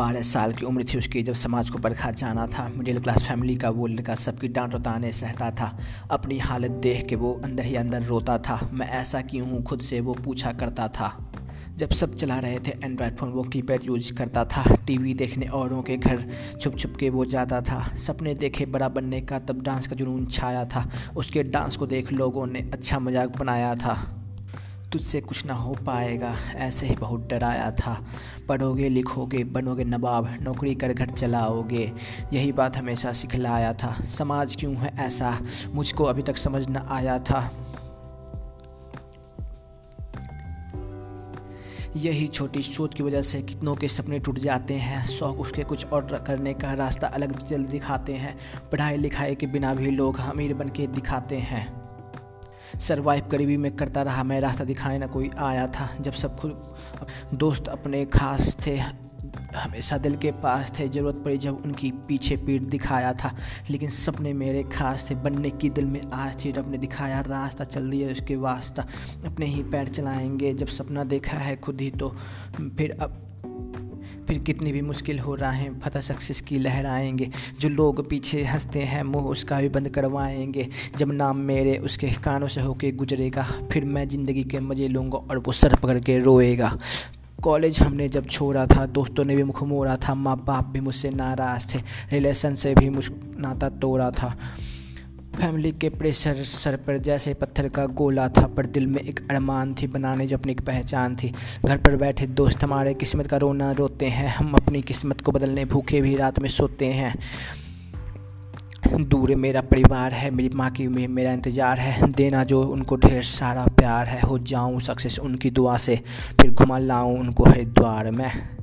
बारह साल की उम्र थी उसकी, जब समाज को परखा जाना था। मिडिल क्लास फैमिली का वो लड़का सबकी डांट और ताने सहता था। अपनी हालत देख के वो अंदर ही अंदर रोता था। मैं ऐसा क्यों हूँ? खुद से वो पूछा करता था। जब सब चला रहे थे एंड्रॉयड फ़ोन वो कीपैड यूज़ करता था। टीवी देखने औरों के घर छुप छुप के वो जाता था। सपने देखे बड़ा बनने का, तब डांस का जुनून छाया था। उसके डांस को देख लोगों ने अच्छा मज़ाक बनाया था। तुझसे कुछ ना हो पाएगा। ऐसे ही बहुत डराया था। पढ़ोगे, लिखोगे, बनोगे नवाब, नौकरी कर घर चलाओगे। यही बात हमेशा सिखलाया था। समाज क्यों है ऐसा? मुझको अभी तक समझ न आया था। यही छोटी सोच की वजह से कितनों के सपने टूट जाते हैं। शौक उसके कुछ और करने का रास्ता अलग जल्द दिखाते हैं। पढ़ाई लिखाई के बिना भी लोग अमीर बन के दिखाते हैं। सरवाइव गरीबी में करता रहा, मैं रास्ता दिखाने ना कोई आया था। जब सब खुद दोस्त अपने खास थे, हमेशा दिल के पास थे, ज़रूरत पड़ी जब उनकी पीछे पीठ दिखाया था। लेकिन सपने मेरे खास थे, बनने की दिल में आज थी, रब ने दिखाया रास्ता, चल दिया उसके वास्ता। अपने ही पैर चलाएँगे, जब सपना देखा है खुद ही तो। फिर अब फिर कितनी भी मुश्किल हो रहा है, फतह सक्सेस की लहर आएँगे। जो लोग पीछे हँसते हैं, मुँह उसका भी बंद करवाएँगे। जब नाम मेरे उसके कानों से होके गुजरेगा, फिर मैं ज़िंदगी के मज़े लूँगा और वो सर पकड़ के रोएगा। कॉलेज हमने जब छोड़ा था, दोस्तों ने भी मुख मोड़ा था, माँ बाप भी मुझसे नाराज़ थे, रिलेशन से भी मुझ नाता तोड़ा था। फैमिली के प्रेशर सर पर जैसे पत्थर का गोला था, पर दिल में एक अरमान थी बनाने जो अपनी एक पहचान थी। घर पर बैठे दोस्त हमारे, किस्मत का रोना रोते हैं। हम अपनी किस्मत को बदलने, भूखे भी रात में सोते हैं। दूर मेरा परिवार है, मेरी माँ की में मेरा इंतज़ार है। देना जो उनको ढेर सारा प्यार है, हो जाऊँ सक्सेस उनकी दुआ से। फिर घुमा लाऊँ उनको हरिद्वार में।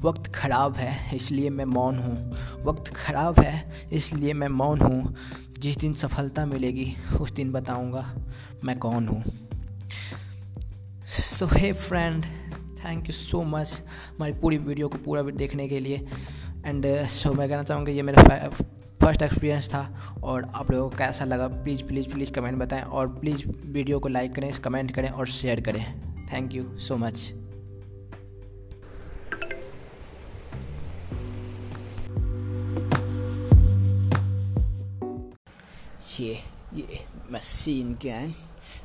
वक्त ख़राब है इसलिए मैं मौन हूँ। वक्त ख़राब है इसलिए मैं मौन हूँ। जिस दिन सफलता मिलेगी उस दिन बताऊँगा मैं कौन हूँ। So hey friend thank you so much हमारी पूरी वीडियो को पूरा देखने के लिए। एंड सो uh, मैं कहना चाहूँगा ये मेरा फ़र्स्ट एक्सपीरियंस था और आप लोगों को कैसा लगा? प्लीज़ प्लीज़ प्लीज़ कमेंट बताएँ और प्लीज़ वीडियो को लाइक करें कमेंट करें और शेयर करें। थैंक यू सो मच ये ये मशीन गैन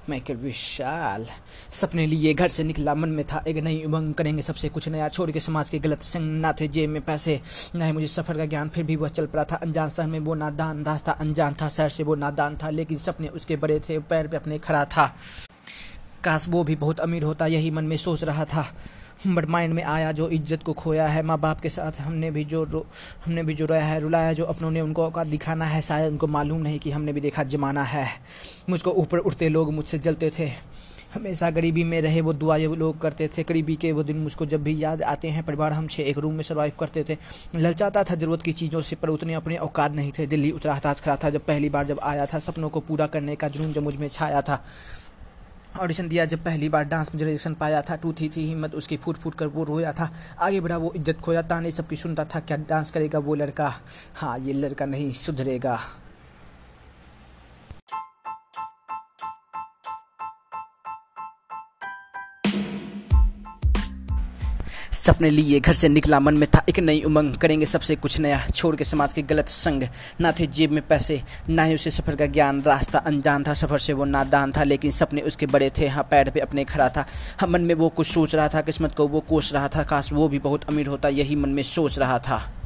माइकल विशाल सपने लिए घर से निकला, मन में था, एक नई उमंग करेंगे सबसे कुछ नया, छोड़ के समाज के गलत संग ना थे जेब में पैसे, ना ही मुझे सफ़र का ज्ञान, फिर भी वह चल पड़ा था, अनजान शहर में वो नादान था अनजान था, शहर से वो नादान था, लेकिन सपने उसके बड़े थे, पैर पे अपने खड़ा था। काश वो भी बहुत अमीर होता, यही मन में सोच रहा था। बट माइंड में आया जो इज़्ज़त को खोया है माँ बाप के साथ हमने भी जो रो, हमने भी जो रोया है, रुलाया जो अपनों ने उनको औकात दिखाना है, शायद उनको मालूम नहीं कि हमने भी देखा जमाना है। मुझको ऊपर उठते लोग मुझसे जलते थे। हमेशा गरीबी में रहे वो दुआ ये लोग करते थे, गरीबी के वो दिन मुझको जब भी याद आते हैं, परिवार हम छः एक रूम में सर्वाइव करते थे। ललचाता था ज़रूरत की चीज़ों से, पर उतने अपने औकात नहीं थे। दिल्ली उतरा था, खड़ा था जब पहली बार जब आया था, सपनों को पूरा करने का जुनून जब मुझमें छाया था। ऑडिशन दिया जब पहली बार डांस में रिजेक्शन पाया था टू थी थी हिम्मत उसकी फूट फूट कर वो रोया था। आगे बढ़ा वो इज़्ज़त खोया, ताने सबकी सुनता था, क्या डांस करेगा वो लड़का? हाँ ये लड़का नहीं, सुधरेगा। सपने लिए घर से निकला मन में था एक नई उमंग। करेंगे सबसे कुछ नया छोड़ के समाज के गलत संग। ना थे जेब में पैसे, ना ही उसे सफ़र का ज्ञान। रास्ता अनजान था, सफ़र से वो नादान था, लेकिन सपने उसके बड़े थे हाँ पैर पे अपने खड़ा था। हम मन में वो कुछ सोच रहा था, किस्मत को वो कोस रहा था, काश वो भी बहुत अमीर होता, यही मन में सोच रहा था।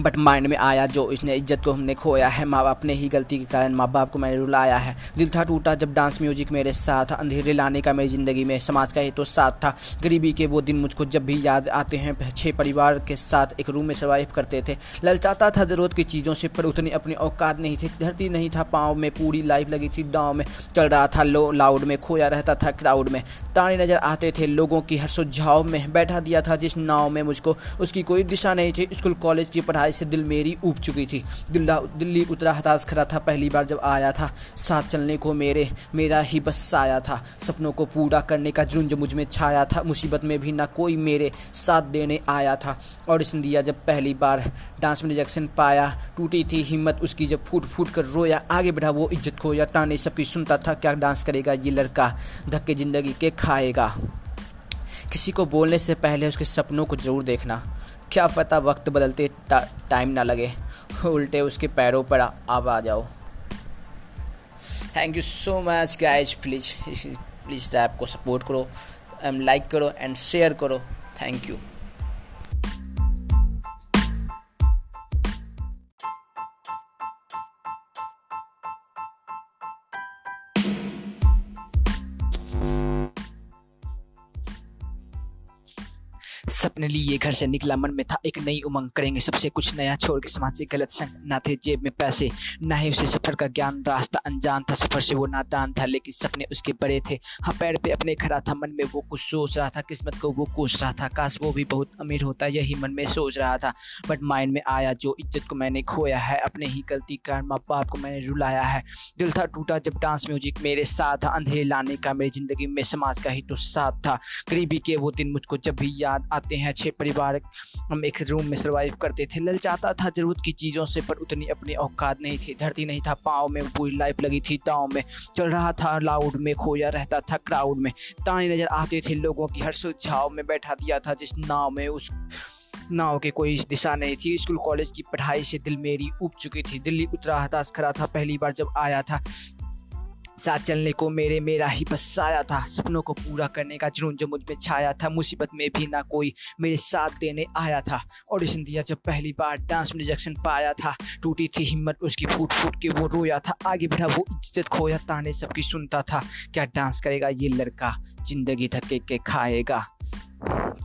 बट माइंड में आया जो इसने इज़्ज़त को हमने खोया है। माँ बाप ने ही गलती के कारण माँ बाप को मैंने रुलाया है। दिल था टूटा जब डांस म्यूज़िक मेरे साथ अंधेरे लाने का मेरी ज़िंदगी में समाज का ही तो साथ था। गरीबी के वो दिन मुझको जब भी याद आते हैं छः परिवार के साथ एक रूम में सर्वाइव करते थे। ललचाता था ज़रूरत की चीज़ों से, पर उतनी अपनी औकात नहीं थी। धरती नहीं था पाँव में, पूरी लाइफ लगी थी गाँव में। चल रहा था लो लाउड में, खोया रहता था क्राउड में। ताने नज़र आते थे लोगों की हर सुझाव में। बैठा दिया था जिस नाव में मुझको, उसकी कोई दिशा नहीं थी। स्कूल कॉलेज की पढ़ाई से दिल मेरी उब चुकी थी। दिल्ला उतरा हताश खड़ा था, पहली बार जब आया था। साथ चलने को मेरे, मेरा ही बस आया था। सपनों को पूरा करने का जुर्म जो मुझमें छाया था। मुसीबत में भी ना कोई मेरे साथ देने आया था। और दिया जब पहली बार डांस में रिजेक्शन पाया, टूटी थी हिम्मत उसकी, जब फूट फूट कर रोया, आगे बढ़ा वो इज़्ज़त खोया ताने सबकी सुनता था, क्या डांस करेगा ये लड़का? धक्के ज़िंदगी के खाएगा। किसी को बोलने से पहले उसके सपनों को ज़रूर देखना। क्या पता वक्त बदलते टाइम ना लगे। उल्टे उसके पैरों पर आप आ जाओ। Thank you so much guys please please app को सपोर्ट करो लाइक करो एंड शेयर करो. थैंक यू सपने लिए घर से निकला मन में था एक नई उमंग। करेंगे सबसे कुछ नया छोड़ के समाज से गलत संग ना थे जेब में पैसे, ना ही उसे सफ़र का ज्ञान। रास्ता अनजान था, सफ़र से वो नादान था, लेकिन सपने उसके बड़े थे। हाँ पैर पे अपने खड़ा था, मन में वो कुछ सोच रहा था, किस्मत को वो कोस रहा था। काश वो भी बहुत अमीर होता, यही मन में सोच रहा था। बट माइंड में आया जो इज़्ज़त को मैंने खोया है, अपने ही गलती कारण माँ बाप को मैंने रुलाया है। दिल था टूटा जब डांस म्यूज़िक मेरे साथ अंधेरे लाने का मेरी ज़िंदगी में समाज का ही तो साथ था। गरीबी के वो दिन मुझको जब भी याद आते जाते हैं छः परिवार हम एक रूम में सर्वाइव करते थे। लल चाहता था ज़रूरत की चीज़ों से, पर उतनी अपनी औकात नहीं थी। धरती नहीं था, पाँव में पूरी लाइफ लगी थी, दाव में। चल रहा था लाउड में, खोया रहता था क्राउड में। ताने नज़र आते थे, लोगों की हर सुझाव में बैठा दिया था, जिस नाव में उस नाव के कोई दिशा नहीं थी। स्कूल, कॉलेज की पढ़ाई से दिल मेरी उब चुकी थी। दिल्ली उतरा हताश खड़ा था, पहली बार जब आया था साथ चलने को मेरे, मेरा ही बस आया था। सपनों को पूरा करने का जुनून जो मुझमें छाया था, मुसीबत में भी ना कोई मेरे साथ देने आया था। ऑडिशन दिया जब पहली बार डांस में रिजेक्शन पाया था। टूटी थी हिम्मत, उसकी फूट फूट के वो रोया था। आगे बढ़ा वो इज़्ज़त, खोया ताने सबकी सुनता था। क्या डांस करेगा ये लड़का? ज़िंदगी धक्के के खाएगा।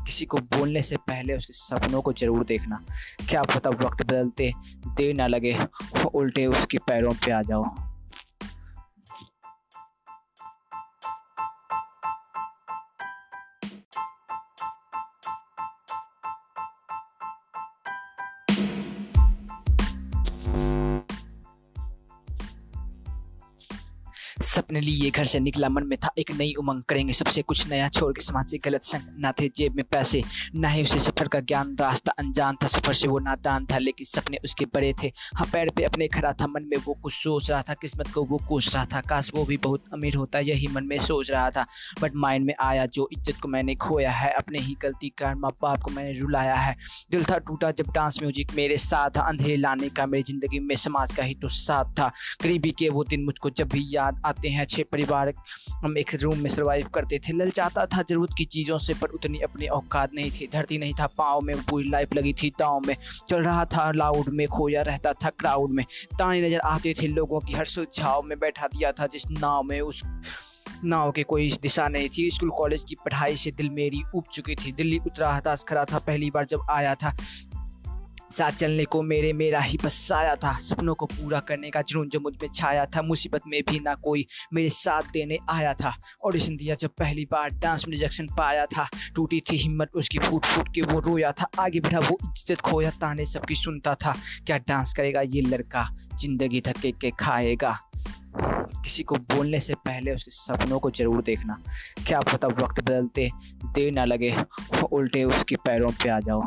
किसी को बोलने से पहले उसके सपनों को ज़रूर देखना। क्या पता वक्त बदलते, देर ना लगे, उल्टे उसके पैरों पे आ जाओ। सपने लिए घर से निकला मन में था, एक नई उमंग करेंगे। सबसे कुछ नया छोड़ के समाज से गलत संग ना थे जेब में पैसे, ना ही उसे सफ़र का ज्ञान। रास्ता अनजान था, सफ़र से वो नादान था, लेकिन सपने उसके बड़े थे। हाँ पैर पे अपने खड़ा था, मन में वो कुछ सोच रहा था, किस्मत को वो कोस रहा था। काश वो भी बहुत अमीर होता, यही मन में सोच रहा था। बट माइंड में आया जो इज़्ज़त को मैंने खोया है, अपने ही गलती कारण माँ बाप को मैंने रुलाया है। दिल था टूटा जब डांस म्यूज़िक मेरे साथ अंधेरे लाने का मेरी ज़िंदगी में समाज का ही तो साथ था। गरीबी के वो दिन मुझको जब भी याद आते जाते हैं छः परिवार हम एक रूम में सर्वाइव करते थे। लल चाहता था ज़रूरत की चीज़ों से, पर उतनी अपनी औकात नहीं थी। धरती नहीं था, पाँव में पूरी लाइफ लगी थी, दाव में। चल रहा था लाउड में, खोया रहता था क्राउड में। ताने नज़र आते थे, लोगों की हर सुझाव में बैठा दिया था, जिस नाव में, उस नाव के कोई दिशा नहीं थी। स्कूल, कॉलेज की पढ़ाई से दिल मेरी उब चुकी थी। दिल्ली उतरा हताश खड़ा था, पहली बार जब आया था साथ चलने को मेरे, मेरा ही बस आया था। सपनों को पूरा करने का जुनून जो मुझमें छाया था, मुसीबत में भी ना कोई मेरे साथ देने आया था। ऑडिशन दिया जब पहली बार डांस में रिजेक्शन पाया था। टूटी थी हिम्मत, उसकी फूट फूट के वो रोया था। आगे बढ़ा वो इज़्ज़त खोया, ताने सबकी सुनता था। क्या डांस करेगा ये लड़का? ज़िंदगी धक्के के खाएगा। किसी को बोलने से पहले उसके सपनों को ज़रूर देखना। क्या पता वक्त बदलते देर ना लगे, उल्टे उसके पैरों पे आ जाओ।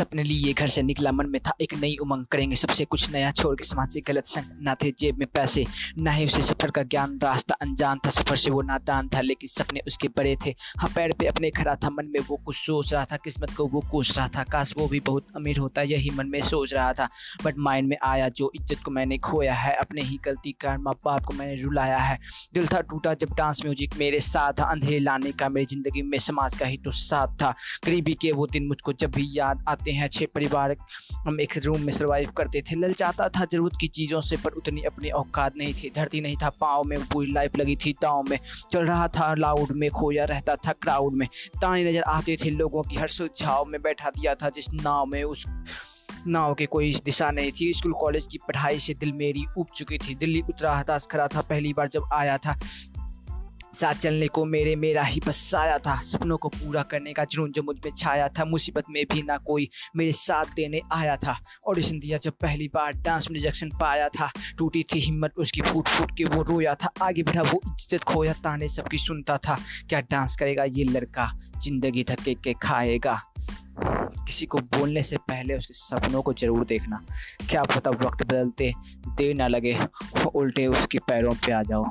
सपने लिए घर से निकला, मन में था एक नई उमंग करेंगे। सबसे कुछ नया छोड़ के समाज से गलत संग ना थे जेब में पैसे, ना ही उसे सफ़र का ज्ञान। रास्ता अनजान था, सफ़र से वो नादान था, लेकिन सपने उसके बड़े थे। हाँ पैर पे अपने खड़ा था, मन में वो कुछ सोच रहा था, किस्मत को वो कोस रहा था। काश वो भी बहुत अमीर होता, यही मन में सोच रहा था। बट माइंड में आया जो इज़्ज़त को मैंने खोया है, अपने ही गलती कारण माँ बाप को मैंने रुलाया है। दिल था टूटा जब डांस म्यूज़िक मेरे साथ था, अंधेरे लाने का मेरी ज़िंदगी में समाज का ही तो साथ था। गरीबी के वो दिन मुझको जब भी याद आते हैं छः परिवार हम एक रूम में सर्वाइव करते थे। लल चाहता था ज़रूरत की चीज़ों से, पर उतनी अपनी औकात नहीं थी। धरती नहीं था, पाँव में पूरी लाइफ लगी थी, दाव में। चल रहा था लाउड में, खोया रहता था क्राउड में। ताने नज़र आते थे लोगों की, हर सुझाव में बैठा दिया था, जिस नाव में उस नाव के कोई दिशा नहीं थी। स्कूल, कॉलेज की पढ़ाई से दिल मेरी उब चुकी थी। दिल्ली उतरा हताश खड़ा था, पहली बार जब आया था साथ चलने को मेरे, मेरा ही बस आया था। सपनों को पूरा करने का जुनून जो मुझमें छाया था, मुसीबत में भी ना कोई मेरे साथ देने आया था। ऑडिशन दिया जब पहली बार डांस में रिजेक्शन पाया था। टूटी थी हिम्मत, उसकी फूट फूट के वो रोया था। आगे बढ़ा वो इज़्ज़त खोया, ताने सबकी सुनता था। क्या डांस करेगा ये लड़का? ज़िंदगी धक्के के खाएगा। किसी को बोलने से पहले उसके सपनों को ज़रूर देखना। क्या पता वक्त बदलते देर ना लगे, उल्टे उसके पैरों पे आ जाओ।